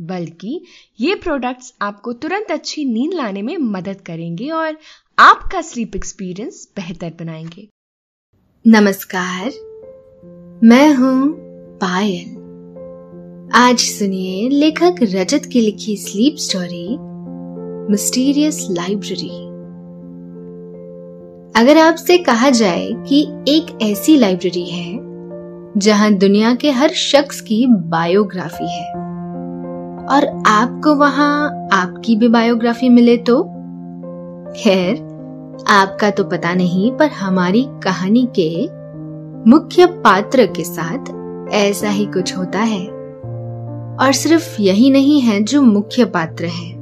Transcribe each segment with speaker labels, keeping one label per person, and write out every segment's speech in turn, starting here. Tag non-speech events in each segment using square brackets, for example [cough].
Speaker 1: बल्कि ये प्रोडक्ट्स आपको तुरंत अच्छी नींद लाने में मदद करेंगे और आपका स्लीप एक्सपीरियंस बेहतर बनाएँगे।
Speaker 2: नमस्कार, मैं हूँ पायल। आज सुनिए लेखक रजत की लिखी स्लीप स्टोरी मिस्टीरियस लाइब्रेरी अगर आपसे कहा जाए कि एक ऐसी लाइब्रेरी है, जहाँ दुनिया के हर शख्स की बायोग्राफी है और आपको वहाँ आपकी भी बायोग्राफी मिले तो? खैर, आपका तो पता नहीं, पर हमारी कहानी के मुख्य पात्र के साथ ऐसा ही कुछ होता है। और सिर्फ़ यही नहीं है जो मुख्य पात्र है।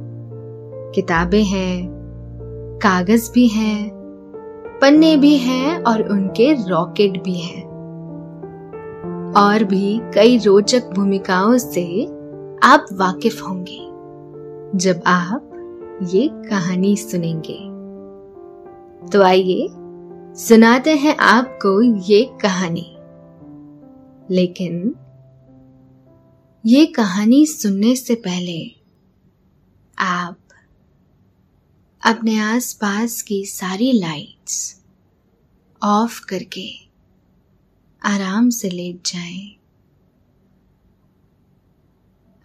Speaker 2: किताबें हैं, कागज़ भी हैं, पन्ने भी हैं और उनके रॉकेट भी हैं। और भी कई रोचक भूमिकाओं से आप वाकिफ होंगे जब आप ये कहानी सुनेंगे तो आइए, सुनाते हैं आपको ये कहानी लेकिन ये कहानी सुनने से पहले आप अपने आसपास की सारी लाइट्स ऑफ़ करके आराम से लेट जाएँ।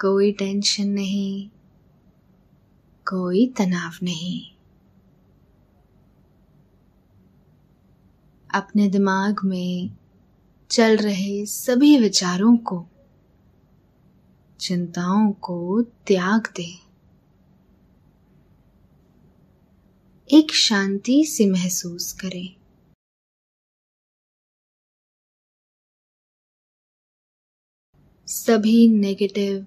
Speaker 2: कोई टेंशन नहीं, कोई तनाव नहीं। अपने दिमाग में चल रहे सभी विचारों को, चिंताओं को त्याग दे। एक शांति से महसूस करें। सभी नेगेटिव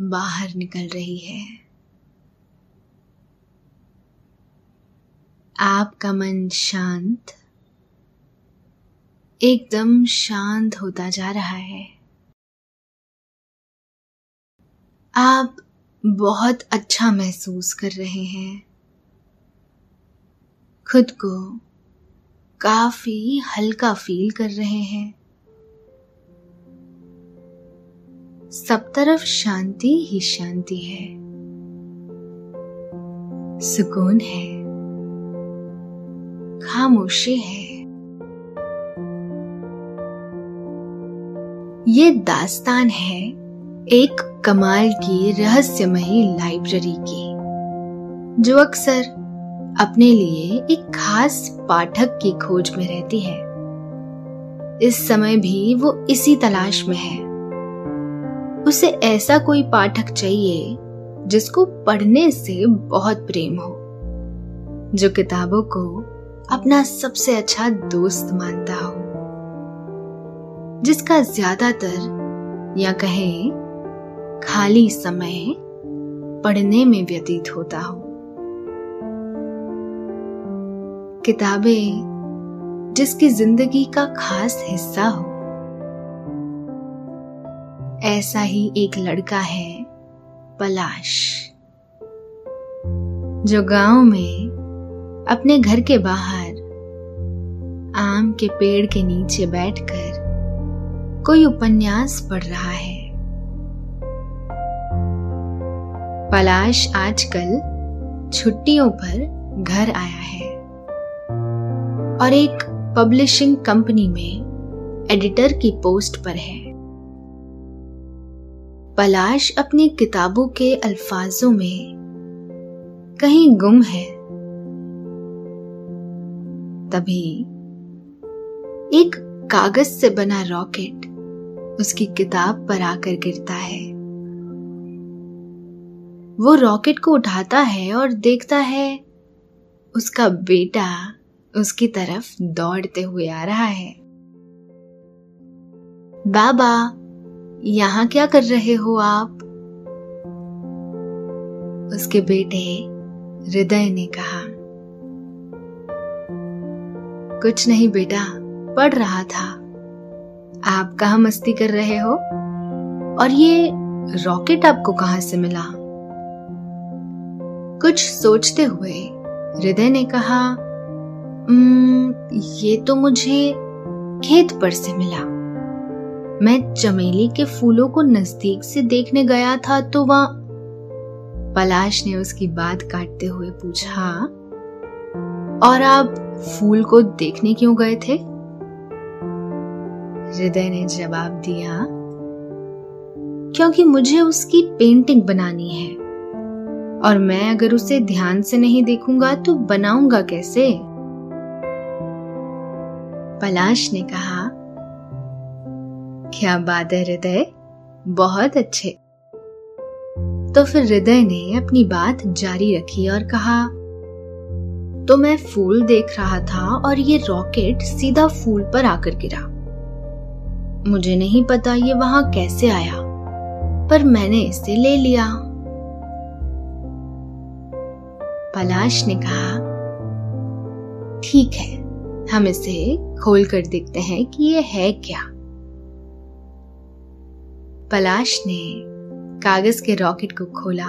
Speaker 2: बाहर निकल रही है। आपका मन शांत, एकदम शांत होता जा रहा है। आप बहुत अच्छा महसूस कर रहे हैं। खुद को काफ़ी हल्का फील कर रहे हैं। सब तरफ़ शांति ही शांति है। सुकून है। खामोशी है। ये दास्तान है एक कमाल की रहस्यमयी लाइब्रेरी की, जो अक्सर अपने लिए एक खास पाठक की खोज में रहती है। इस समय भी वो इसी तलाश में है। उसे ऐसा कोई पाठक चाहिए जिसको पढ़ने से बहुत प्रेम हो, जो किताबों को अपना सबसे अच्छा दोस्त मानता हो, जिसका ज़्यादातर, या कहें, खाली समय पढ़ने में व्यतीत होता हो। किताबें जिसकी ज़िंदगी का खास हिस्सा हो ऐसा ही एक लड़का है, पलाश। जो गाँव में अपने घर के बाहर आम के पेड़ के नीचे बैठकर कोई उपन्यास पढ़ रहा है। पलाश आजकल छुट्टियों पर घर आया है और एक पब्लिशिंग कंपनी में एडिटर की पोस्ट पर है। पलाश अपनी किताबों के अल्फाजों में कहीं गुम है। तभी एक कागज़ से बना रॉकेट उसकी किताब पर आकर गिरता है। वो रॉकेट को उठाता है और देखता है उसका बेटा उसकी तरफ़ दौड़ते हुए आ रहा है। बाबा यहाँ क्या कर रहे हो आप? उसके बेटे हृदय ने कहा, कुछ नहीं बेटा, पढ़ रहा था। आप कहा मस्ती कर रहे हो? और ये रॉकेट आपको कहाँ से मिला? कुछ सोचते हुए हृदय ने कहा ये तो मुझे खेत पर से मिला। मैं चमेली के फूलों को नज़दीक से देखने गया था तो वहाँ पलाश ने उसकी बात काटते हुए पूछा, और आप फूल को देखने क्यों गए थे? हृदय ने जवाब दिया, क्योंकि मुझे उसकी पेंटिंग बनानी है, और मैं अगर उसे ध्यान से नहीं देखूँगा तो बनाऊँगा कैसे? पलाश ने कहा क्या बात है हृदय? बहुत अच्छे। तो फिर हृदय ने अपनी बात जारी रखी और कहा तो मैं फूल देख रहा था और ये रॉकेट सीधा फूल पर आकर गिरा। मुझे नहीं पता ये वहाँ कैसे आया, पर मैंने इसे ले लिया। पलाश ने कहा, ठीक है, हम इसे खोल कर देखते हैं कि ये है क्या। पलाश ने कागज़ के रॉकेट को खोला।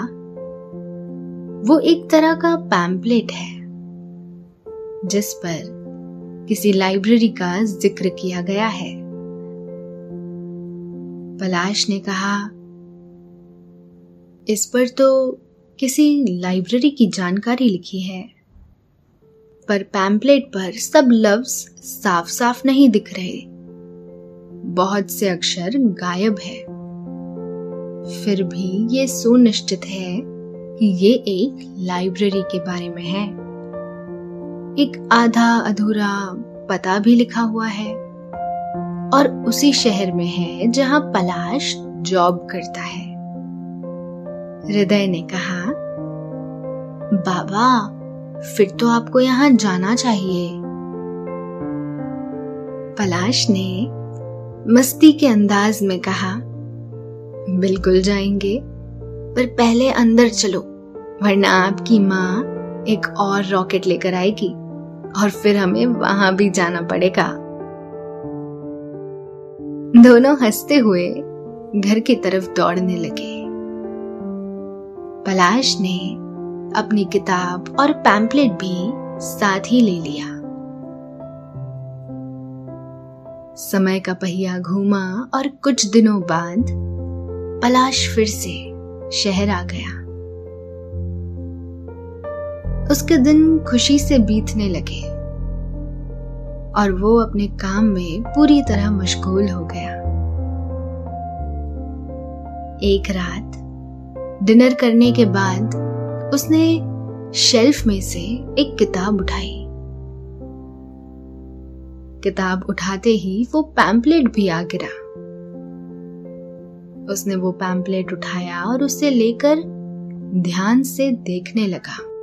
Speaker 2: वो एक तरह का पैम्पलेट है, जिस पर किसी लाइब्रेरी का ज़िक्र किया गया है। पलाश ने कहा, इस पर तो किसी लाइब्रेरी की जानकारी लिखी है, पर पैम्पलेट पर सब लफ्ज साफ़ साफ़ नहीं दिख रहे। बहुत से अक्षर गायब है। फिर भी ये सुनिश्चित है कि ये एक लाइब्रेरी के बारे में है। एक आधा अधूरा पता भी लिखा हुआ है और उसी शहर में है जहाँ पलाश जॉब करता है। हृदय ने कहा, बाबा, फिर तो आपको यहाँ जाना चाहिए। पलाश ने मस्ती के अंदाज में कहा बिल्कुल जाएँगे। पर पहले अंदर चलो, वरना आपकी माँ एक और रॉकेट लेकर आएगी और फिर हमें वहाँ भी जाना पड़ेगा। दोनों हँसते हुए घर की तरफ़ दौड़ने लगे। पलाश ने अपनी किताब और पैम्पलेट भी साथ ही ले लिया। समय का पहिया घूमा और कुछ दिनों बाद पलाश फिर से शहर आ गया। उसके दिन खुशी से बीतने लगे और वो अपने काम में पूरी तरह मशगूल हो गया। एक रात, डिनर करने के बाद उसने शेल्फ में से एक किताब उठाई। किताब उठाते ही वो पैम्पलेट भी आ गिरा। उसने वो पैम्पलेट उठाया और उसे लेकर ध्यान से देखने लगा।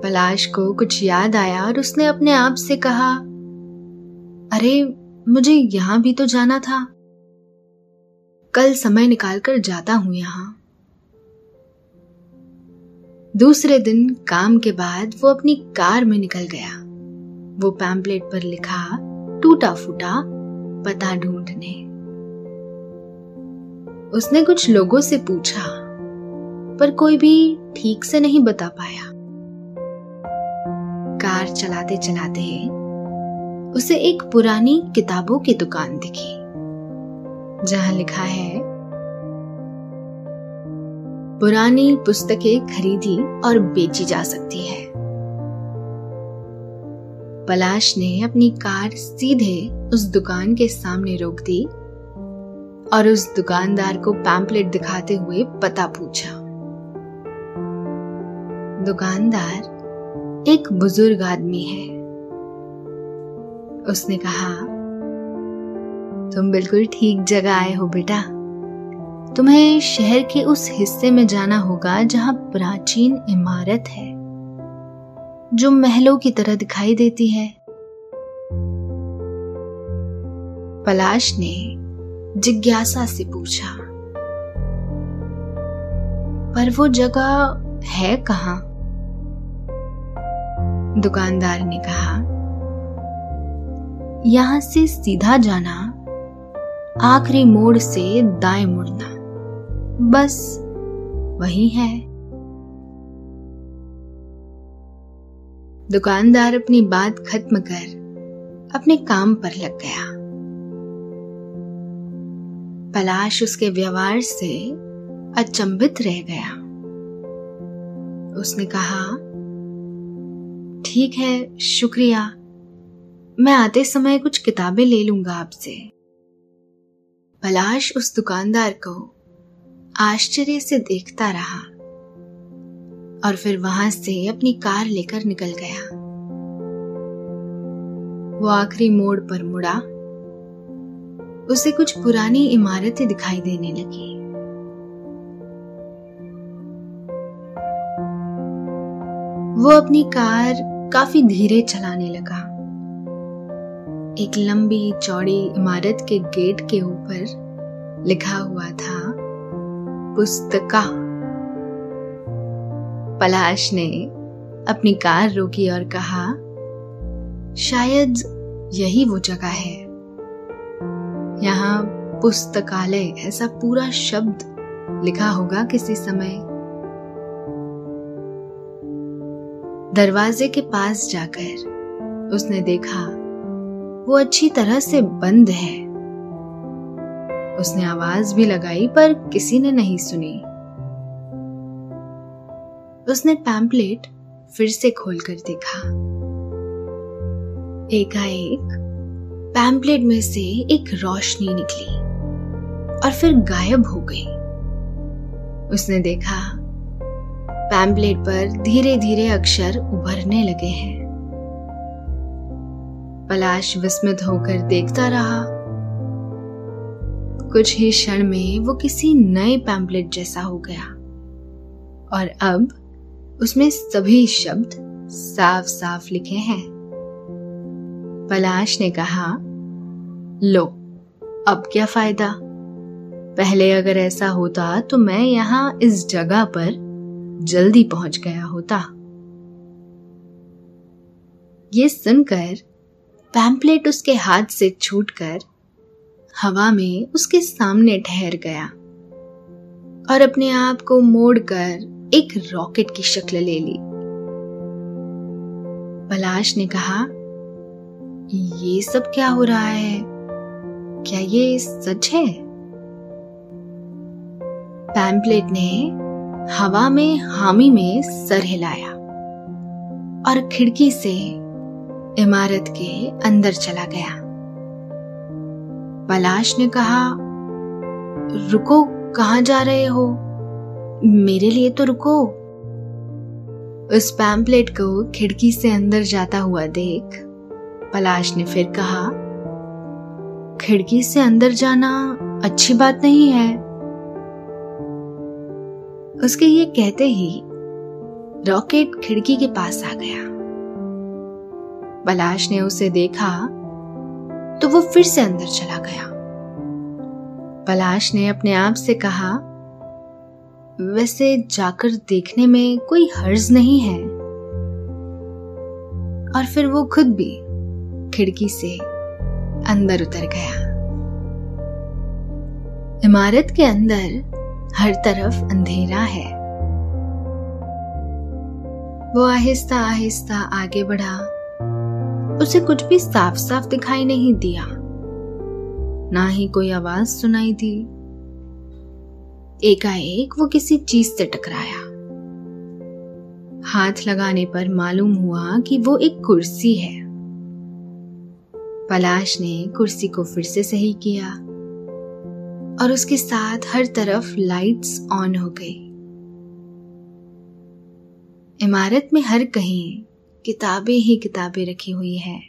Speaker 2: पलाश को कुछ याद आया और उसने अपने आप से कहा, अरे, मुझे यहाँ भी तो जाना था। कल समय निकालकर जाता हूँ यहाँ। दूसरे दिन काम के बाद वो अपनी कार में निकल गया। वो पैम्पलेट पर लिखा टूटा फूटा पता ढूँढने। उसने कुछ लोगों से पूछा, पर कोई भी ठीक से नहीं बता पाया। कार चलाते चलाते उसे एक पुरानी किताबों की दुकान दिखी, जहाँ लिखा है, पुरानी पुस्तकें खरीदी और बेची जा सकती है। पलाश ने अपनी कार सीधे उस दुकान के सामने रोक दी और उस दुकानदार को पैम्पलेट दिखाते हुए पता पूछा। दुकानदार, एक बुज़ुर्ग आदमी है। उसने कहा, तुम बिल्कुल ठीक जगह आए हो बेटा। तुम्हें शहर के उस हिस्से में जाना होगा जहाँ प्राचीन इमारत है। जो महलों की तरह दिखाई देती है। पलाश ने जिज्ञासा से पूछा, पर वो जगह है कहा? दुकानदार ने कहा, यहाँ से सीधा जाना, आखिरी मोड़ से दाएँ मुड़ना। बस वही है। दुकानदार अपनी बात खत्म कर अपने काम पर लग गया। पलाश उसके व्यवहार से अचंभित रह गया। उसने कहा, ठीक है, शुक्रिया। मैं आते समय कुछ किताबें ले लूँगा आपसे। पलाश उस दुकानदार को आश्चर्य से देखता रहा। और फिर वहाँ से अपनी कार लेकर निकल गया। वो आखिरी मोड़ पर मुड़ा। उसे कुछ पुरानी इमारतें दिखाई देने लगी। वो अपनी कार काफ़ी धीरे चलाने लगा। एक लंबी, चौड़ी इमारत के गेट के ऊपर लिखा हुआ था, पुस्तका। पलाश ने अपनी कार रोकी और कहा, शायद यही वो जगह है। यहाँ पुस्तकालय ऐसा पूरा शब्द लिखा होगा किसी समय। दरवाजे के पास जाकर उसने देखा, वो अच्छी तरह से बंद है। उसने आवाज़ भी लगाई पर किसी ने नहीं सुनी। उसने पैम्पलेट फिर से खोलकर देखा। एकाएक पैम्पलेट में से एक रोशनी निकली और फिर गायब हो गई। उसने देखा, पैम्पलेट पर धीरे धीरे अक्षर उभरने लगे हैं। पलाश विस्मित होकर देखता रहा। कुछ ही क्षण में वो किसी नए पैम्पलेट जैसा हो गया और अब उसमें सभी शब्द साफ़ साफ़ लिखे हैं। पलाश ने कहा, लो, अब क्या फ़ायदा? पहले अगर ऐसा होता तो मैं यहाँ इस जगह पर जल्दी पहुँच गया होता। ये सुनकर पैम्पलेट उसके हाथ से छूटकर हवा में उसके सामने ठहर गया और अपने आप को मोड़कर एक रॉकेट की शक्ल ले ली। पलाश ने कहा, ये सब क्या हो रहा है? क्या ये सच है? पैम्पलेट ने हवा में, हामी में सर हिलाया और खिड़की से इमारत के अंदर चला गया। पलाश ने कहा, रुको, कहा जा रहे हो? मेरे लिए तो रुको। उस पैम्पलेट को खिड़की से अंदर जाता हुआ देख, पलाश ने फिर कहा, खिड़की से अंदर जाना अच्छी बात नहीं है। उसके ये कहते ही रॉकेट खिड़की के पास आ गया। पलाश ने उसे देखा तो वो फिर से अंदर चला गया। पलाश ने अपने आप से कहा वैसे जाकर देखने में कोई हर्ज नहीं है। और फिर वो खुद भी खिड़की से अंदर उतर गया। इमारत के अंदर हर तरफ़ अंधेरा है। वो आहिस्ता आहिस्ता आगे बढ़ा। उसे कुछ भी साफ़ साफ़ दिखाई नहीं दिया। ना ही कोई आवाज़ सुनाई दी। एकाएक वो किसी चीज़ से टकराया। हाथ लगाने पर मालूम हुआ कि वो एक कुर्सी है। पलाश ने कुर्सी को फिर से सही किया और उसके साथ हर तरफ़ लाइट्स ऑन हो गई। इमारत में हर कहीं किताबें ही किताबें रखी हुई है।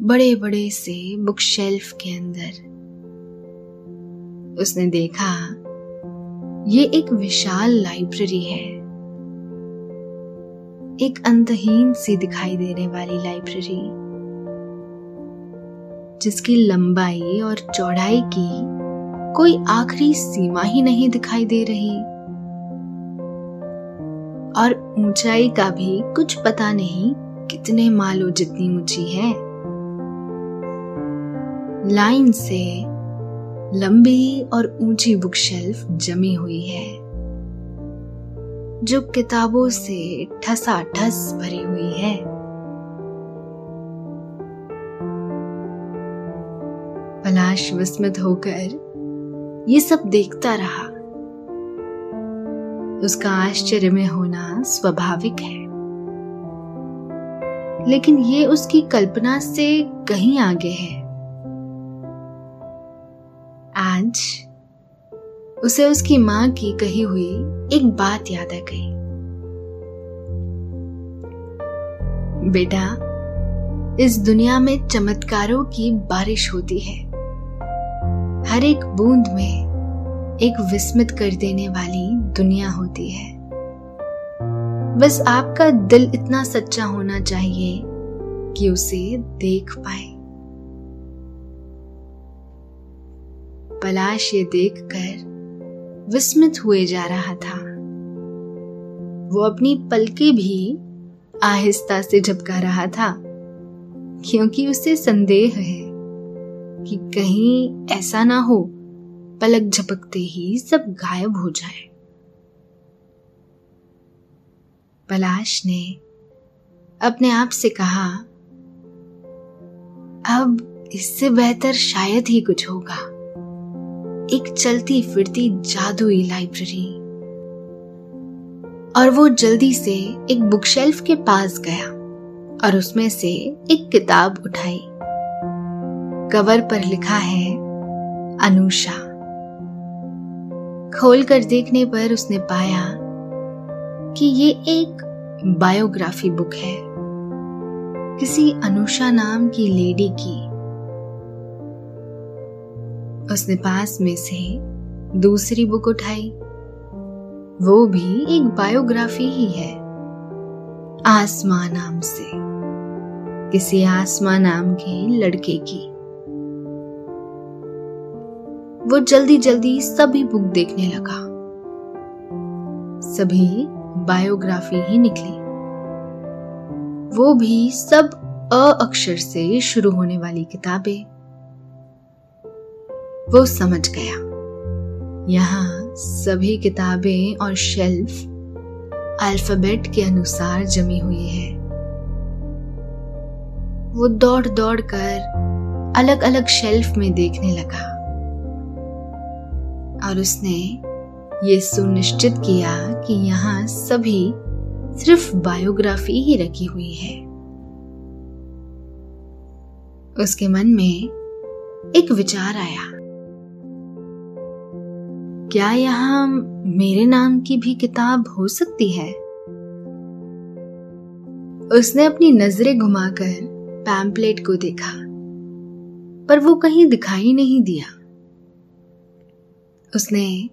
Speaker 2: बड़े बड़े से बुक शेल्फ के अंदर उसने देखा, ये एक विशाल लाइब्रेरी है। एक अंतहीन सी दिखाई देने वाली लाइब्रेरी, जिसकी लंबाई और चौड़ाई की कोई आखिरी सीमा ही नहीं दिखाई दे रही। और ऊंचाई का भी कुछ पता नहीं कितने मालो जितनी ऊँची है। लाइन से लंबी और ऊँची बुक शेल्फ जमी हुई है, जो किताबों से ठसा ठस भरी हुई है। पलाश विस्मित होकर ये सब देखता रहा। उसका आश्चर्य में होना स्वाभाविक है। लेकिन ये उसकी कल्पना से कहीं आगे है। आज उसे उसकी माँ की कही हुई एक बात याद आ गई। बेटा, इस दुनिया में चमत्कारों की बारिश होती है। हर एक बूंद में एक विस्मित कर देने वाली दुनिया होती है। बस आपका दिल इतना सच्चा होना चाहिए कि उसे देख पाए। पलाश ये देखकर विस्मित हुए जा रहा था। वो अपनी पलके भी आहिस्ता से झपका रहा था, क्योंकि उसे संदेह है कि कहीं ऐसा ना हो, पलक झपकते ही सब गायब हो जाए। पलाश ने अपने आप से कहा, अब इससे बेहतर शायद ही कुछ होगा। एक चलती फिरती जादुई लाइब्रेरी और वो जल्दी से एक बुकशेल्फ के पास गया और उसमें से एक किताब उठाई। कवर पर लिखा है, अनुषा। खोलकर देखने पर उसने पाया कि ये एक बायोग्राफी बुक है। किसी अनुषा नाम की लेडी की उसने पास में से दूसरी बुक उठाई। वो भी एक बायोग्राफी ही है। आसमां नाम से। किसी आसमां नाम के लड़के की। वो जल्दी जल्दी सभी बुक देखने लगा। सभी बायोग्राफी ही निकली। वो भी सब अ अक्षर से शुरू होने वाली किताबें। वो समझ गया। यहाँ सभी किताबें और शेल्फ अल्फ़ाबेट के अनुसार जमी हुई है। वो दौड़ दौड़ कर अलग अलग शेल्फ में देखने लगा और उसने ये सुनिश्चित किया कि यहाँ सभी सिर्फ़ बायोग्राफी ही रखी हुई है। उसके मन में एक विचार आया। क्या यहाँ मेरे नाम की भी किताब हो सकती है? उसने अपनी नज़रें घुमाकर पैम्पलेट को देखा, पर वो कहीं दिखाई नहीं दिया। उसने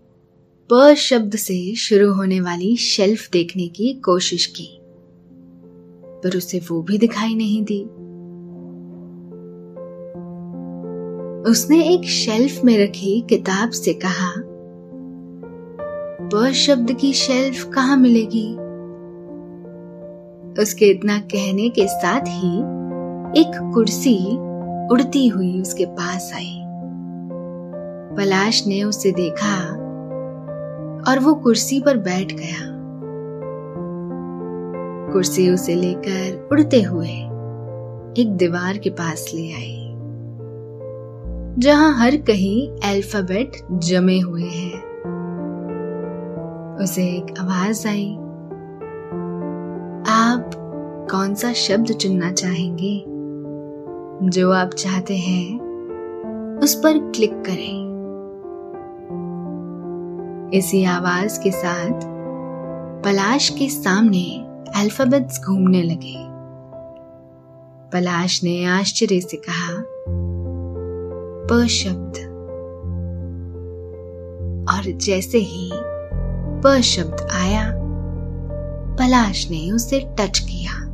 Speaker 2: प शब्द से शुरू होने वाली शेल्फ देखने की कोशिश की, पर उसे वो भी दिखाई नहीं दी। उसने एक शेल्फ में रखी किताब से कहा प शब्द की शेल्फ कहाँ मिलेगी? उसके इतना कहने के साथ ही एक कुर्सी उड़ती हुई उसके पास आई। पलाश ने उसे देखा और वो कुर्सी पर बैठ गया। कुर्सी उसे लेकर उड़ते हुए एक दीवार के पास ले आई, जहाँ हर कहीं अल्फ़ाबेट जमे हुए हैं। उसे एक आवाज़ आई। आप कौन सा शब्द चुनना चाहेंगे? जो आप चाहते हैं, उस पर क्लिक करें। इसी आवाज़ के साथ पलाश के सामने अल्फाबेट्स घूमने लगे। पलाश ने आश्चर्य से कहा, प शब्द। और जैसे ही प शब्द आया। पलाश ने उसे टच किया।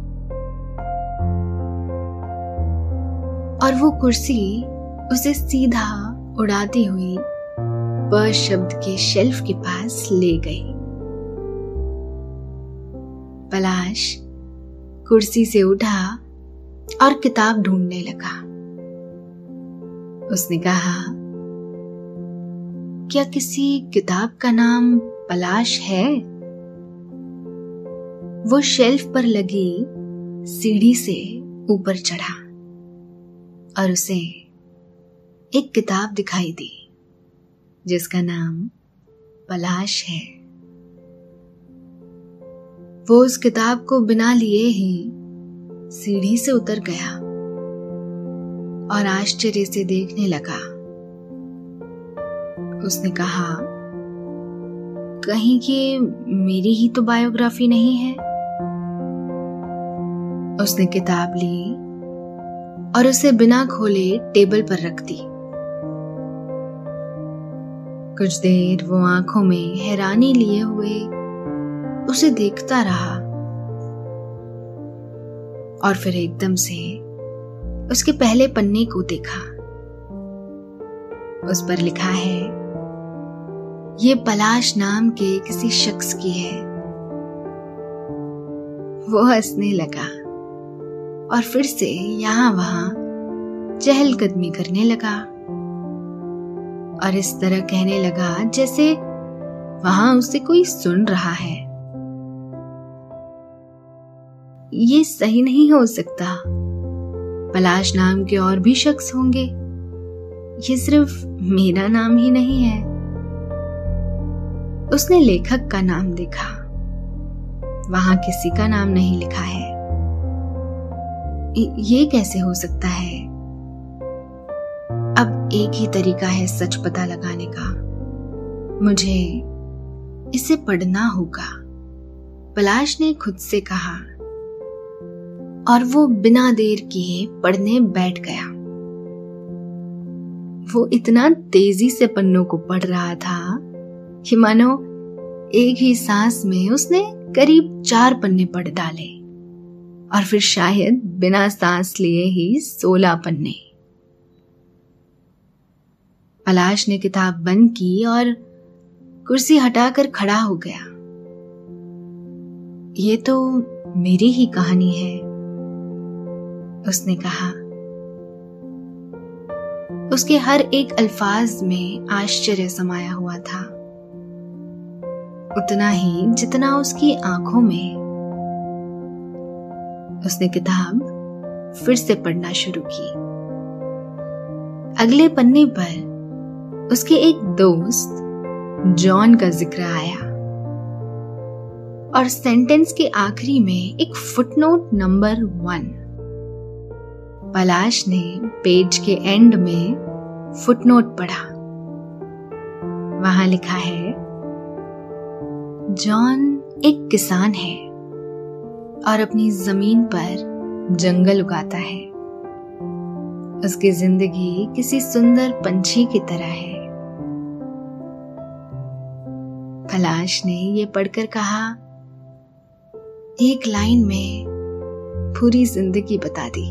Speaker 2: और वो कुर्सी उसे सीधा उड़ाती हुई प शब्द के शेल्फ के पास ले गई। पलाश कुर्सी से उठा और किताब ढूँढने लगा। उसने कहा, क्या किसी किताब का नाम पलाश है? वो शेल्फ पर लगी सीढ़ी से ऊपर चढ़ा और उसे एक किताब दिखाई दी, जिसका नाम पलाश है। वो उस किताब को बिना लिए ही सीढ़ी से उतर गया और आश्चर्य से देखने लगा। उसने कहा कहीं ये मेरी ही तो बायोग्राफी नहीं है। उसने किताब ली और उसे बिना खोले टेबल पर रख दी। कुछ देर वो आँखों में हैरानी लिए हुए उसे देखता रहा और फिर एकदम से उसके पहले पन्ने को देखा। उस पर लिखा है ये पलाश नाम के किसी शख्स की है। वो हंसने लगा और फिर से यहाँ वहाँ चहलकदमी करने लगा और इस तरह कहने लगा जैसे वहाँ उसे कोई सुन रहा है। ये सही नहीं हो सकता। पलाश नाम के और भी शख्स होंगे। ये सिर्फ़ मेरा नाम ही नहीं है। उसने लेखक का नाम देखा। वहाँ किसी का नाम नहीं लिखा है। ये कैसे हो सकता है? अब एक ही तरीका है सच पता लगाने का। मुझे इसे पढ़ना होगा। पलाश ने खुद से कहा। और वो बिना देर किए पढ़ने बैठ गया। वो इतना तेज़ी से पन्नों को पढ़ रहा था। कि मानो, एक ही सांस में उसने करीब चार पन्ने पढ़ डाले। और फिर शायद बिना सांस लिए ही सोलह पन्ने। पलाश ने किताब बंद की और कुर्सी हटाकर खड़ा हो गया। ये तो मेरी ही कहानी है, उसने कहा। उसके हर एक अल्फाज में आश्चर्य समाया हुआ था। उतना ही जितना उसकी आँखों में। उसने किताब फिर से पढ़ना शुरू की। अगले पन्ने पर उसके एक दोस्त, जॉन का ज़िक्र आया। और सेंटेंस के आखिरी में एक फुटनोट नंबर वन। पलाश ने पेज के एंड में फुटनोट पढ़ा। वहाँ लिखा है जॉन एक किसान है और अपनी ज़मीन पर जंगल उगाता है। उसकी ज़िंदगी किसी सुंदर पंछी की तरह है। पलाश ने ये पढ़कर कहा, एक लाइन में पूरी ज़िंदगी बता दी।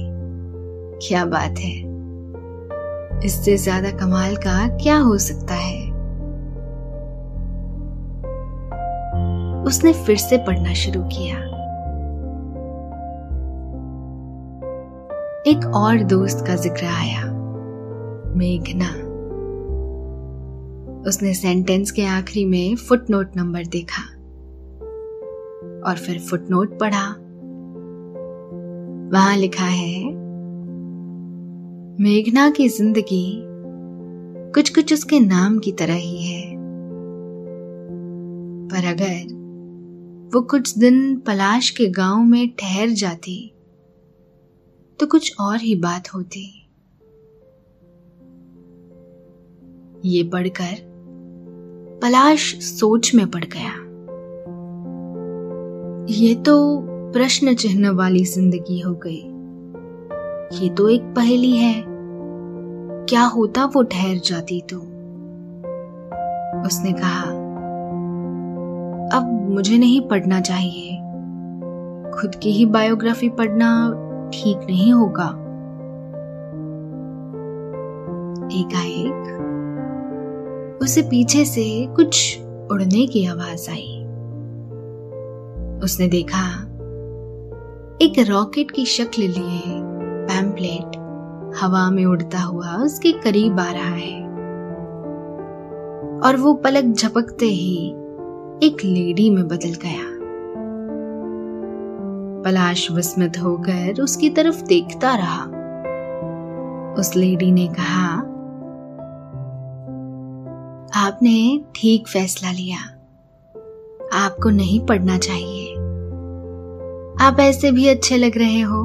Speaker 2: क्या बात है। इससे ज़्यादा कमाल का क्या हो सकता है? उसने फिर से पढ़ना शुरू किया। एक और दोस्त का ज़िक्र आया, मेघना। उसने सेंटेंस के आखिरी में फुटनोट नंबर देखा और फिर फुटनोट पढ़ा। वहाँ लिखा है, मेघना की ज़िंदगी कुछ कुछ उसके नाम की तरह ही है। पर अगर वो कुछ दिन पलाश के गाँव में ठहर जाती तो कुछ और ही बात होती। ये पढ़कर पलाश सोच में पड़ गया। ये तो प्रश्न चिन्ह वाली ज़िंदगी हो गई। ये तो एक पहेली है। क्या होता वो ठहर जाती तो? उसने कहा अब मुझे नहीं पढ़ना चाहिए। खुद की ही बायोग्राफी पढ़ना ठीक नहीं होगा। एकाएक, उसे पीछे से कुछ उड़ने की आवाज़ आई। उसने देखा, एक रॉकेट की शक्ल लिए पैम्पलेट हवा में उड़ता हुआ उसके करीब आ रहा है। और वो पलक झपकते ही एक लेडी में बदल गया। पलाश विस्मित होकर उसकी तरफ़ देखता रहा। उस लेडी ने कहा, आपने ठीक फैसला लिया। आपको नहीं पढ़ना चाहिए। आप ऐसे भी अच्छे लग रहे हो,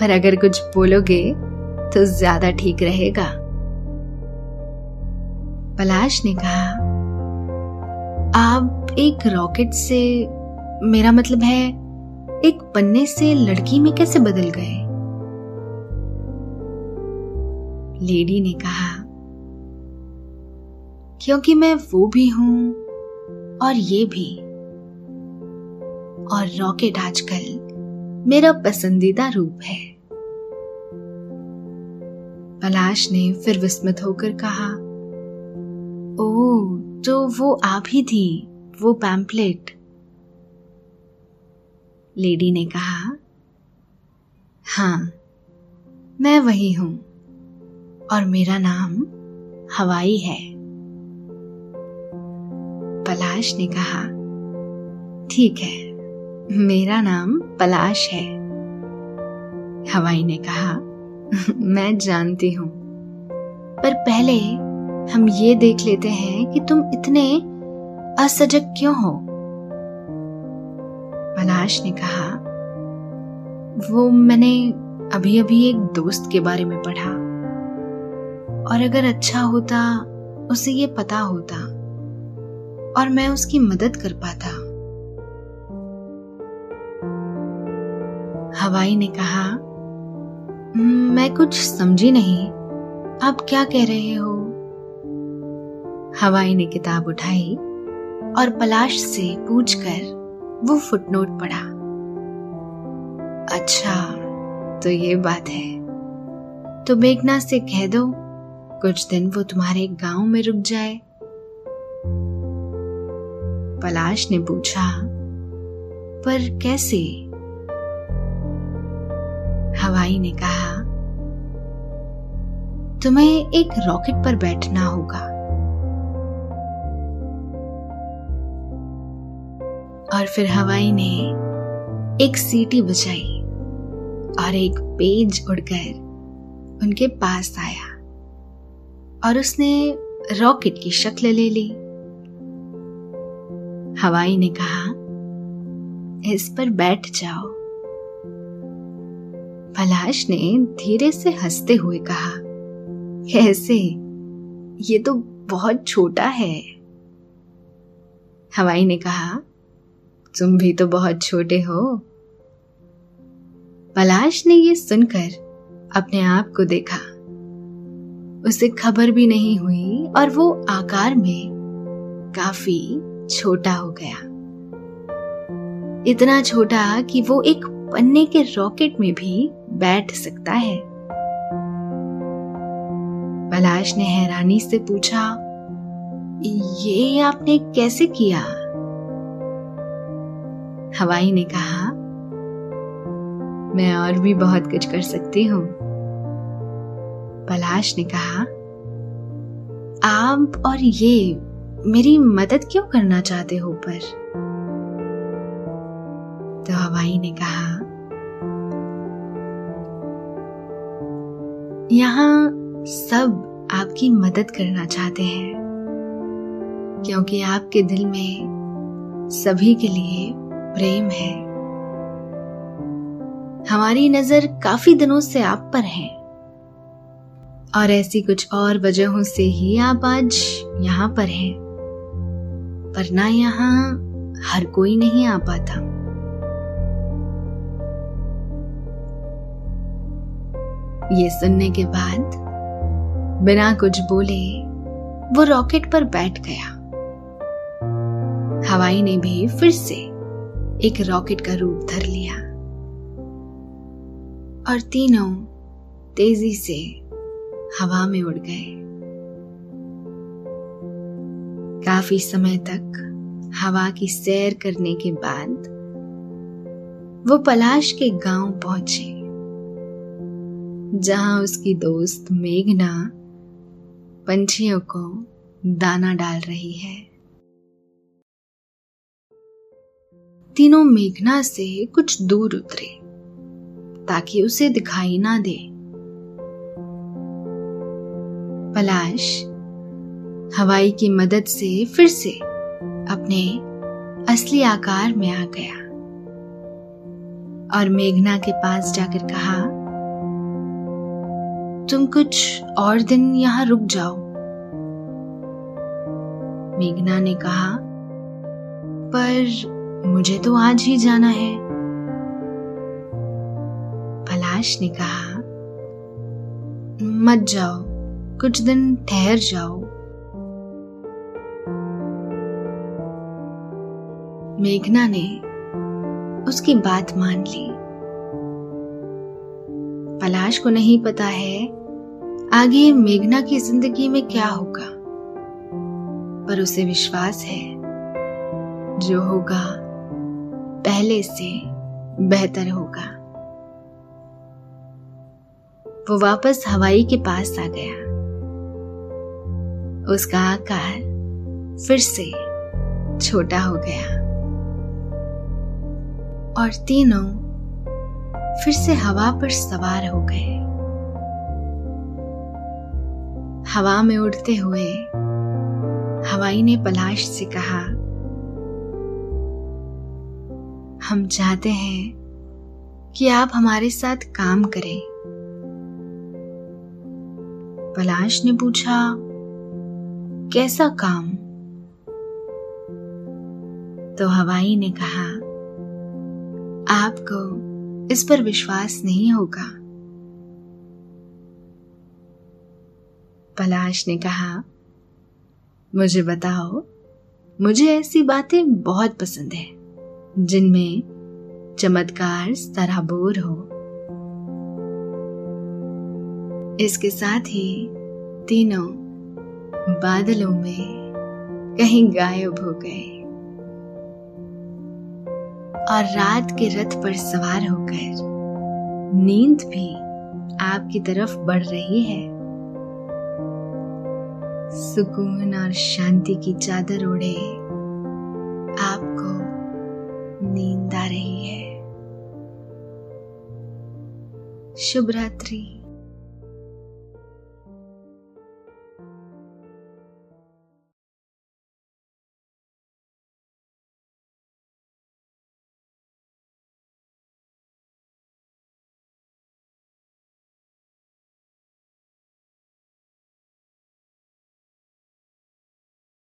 Speaker 2: पर अगर कुछ बोलोगे तो ज़्यादा ठीक रहेगा। पलाश ने कहा, आप एक रॉकेट से मेरा मतलब है, एक पन्ने से लड़की में कैसे बदल गए? लेडी ने कहा, क्योंकि मैं वो भी हूँ और ये भी। और रॉकेट आजकल मेरा पसंदीदा रूप है। पलाश ने फिर विस्मित होकर कहा ओ तो वो आप ही थी। वो पैम्पलेट लेडी ने कहा हाँ मैं वही हूँ और मेरा नाम हवाई है. पलाश ने कहा, ठीक है, मेरा नाम पलाश है. हवाई ने कहा, [laughs] मैं जानती हूँ, पर पहले हम ये देख लेते हैं कि तुम इतने असजग क्यों हो? पलाश ने कहा वो मैंने अभी अभी एक दोस्त के बारे में पढ़ा। और अगर अच्छा होता उसे ये पता होता और मैं उसकी मदद कर पाता। हवाई ने कहा मैं कुछ समझी नहीं। आप क्या कह रहे हो? हवाई ने किताब उठाई। और पलाश से पूछकर वो फुटनोट पढ़ा। अच्छा तो ये बात है। तो मेघना से कह दो, कुछ दिन वो तुम्हारे गाँव में रुक जाए। पलाश ने पूछा, पर कैसे? हवाई ने कहा, तुम्हें एक रॉकेट पर बैठना होगा। और फिर हवाई ने एक सीटी बजाई और एक पेज उड़कर उनके पास आया और उसने रॉकेट की शक्ल ले ली। हवाई ने कहा, इस पर बैठ जाओ। पलाश ने धीरे से हँसते हुए कहा कैसे ये तो बहुत छोटा है। हवाई ने कहा तुम भी तो बहुत छोटे हो। पलाश ने यह सुनकर अपने आप को देखा। उसे खबर भी नहीं हुई और वो आकार में काफ़ी छोटा हो गया। इतना छोटा कि वो एक पन्ने के रॉकेट में भी बैठ सकता है। पलाश ने हैरानी से पूछा, ये आपने कैसे किया? हवाई ने कहा, मैं और भी बहुत कुछ कर सकती हूँ। पलाश ने कहा, आप और ये, मेरी मदद क्यों करना चाहते हो पर तो हवाई ने कहा, यहाँ सब आपकी मदद करना चाहते हैं, क्योंकि आपके दिल में सभी के लिए प्रेम है। हमारी नज़र काफ़ी दिनों से आप पर है। और ऐसी कुछ और वजहों से ही आप आज यहाँ पर हैं। वरना यहाँ हर कोई नहीं आ पाता। ये सुनने के बाद बिना कुछ बोले वो रॉकेट पर बैठ गया। हवाई ने भी फिर से एक रॉकेट का रूप धर लिया और तीनों तेज़ी से हवा में उड़ गए। काफ़ी समय तक हवा की सैर करने के बाद वो पलाश के गाँव पहुँचे, जहाँ उसकी दोस्त मेघना पंछियों को दाना डाल रही है। तीनों मेघना से कुछ दूर उतरे, ताकि उसे दिखाई ना दे। पलाश हवाई की मदद से फिर से अपने असली आकार में आ गया और मेघना के पास जाकर कहा, तुम कुछ और दिन यहाँ रुक जाओ। मेघना ने कहा, पर मुझे तो आज ही जाना है। पलाश ने कहा, मत जाओ, कुछ दिन ठहर जाओ। मेघना ने उसकी बात मान ली। पलाश को नहीं पता है आगे मेघना की ज़िंदगी में क्या होगा, पर उसे विश्वास है, जो होगा पहले से बेहतर होगा। वो वापस हवाई के पास आ गया। उसका आकार फिर से छोटा हो गया। और तीनों फिर से हवा पर सवार हो गए। हवा में उड़ते हुए हवाई ने पलाश से कहा हम चाहते हैं कि आप हमारे साथ काम करें। पलाश ने पूछा, कैसा काम? तो हवाई ने कहा, आपको इस पर विश्वास नहीं होगा। पलाश ने कहा, मुझे बताओ, मुझे ऐसी बातें बहुत पसंद है। जिनमें चमत्कार सराबोर हो। इसके साथ ही तीनों बादलों में कहीं गायब हो गए और रात के रथ पर सवार होकर नींद भी आपकी तरफ़ बढ़ रही है। सुकून और शांति की चादर ओढ़े शुभ रात्रि।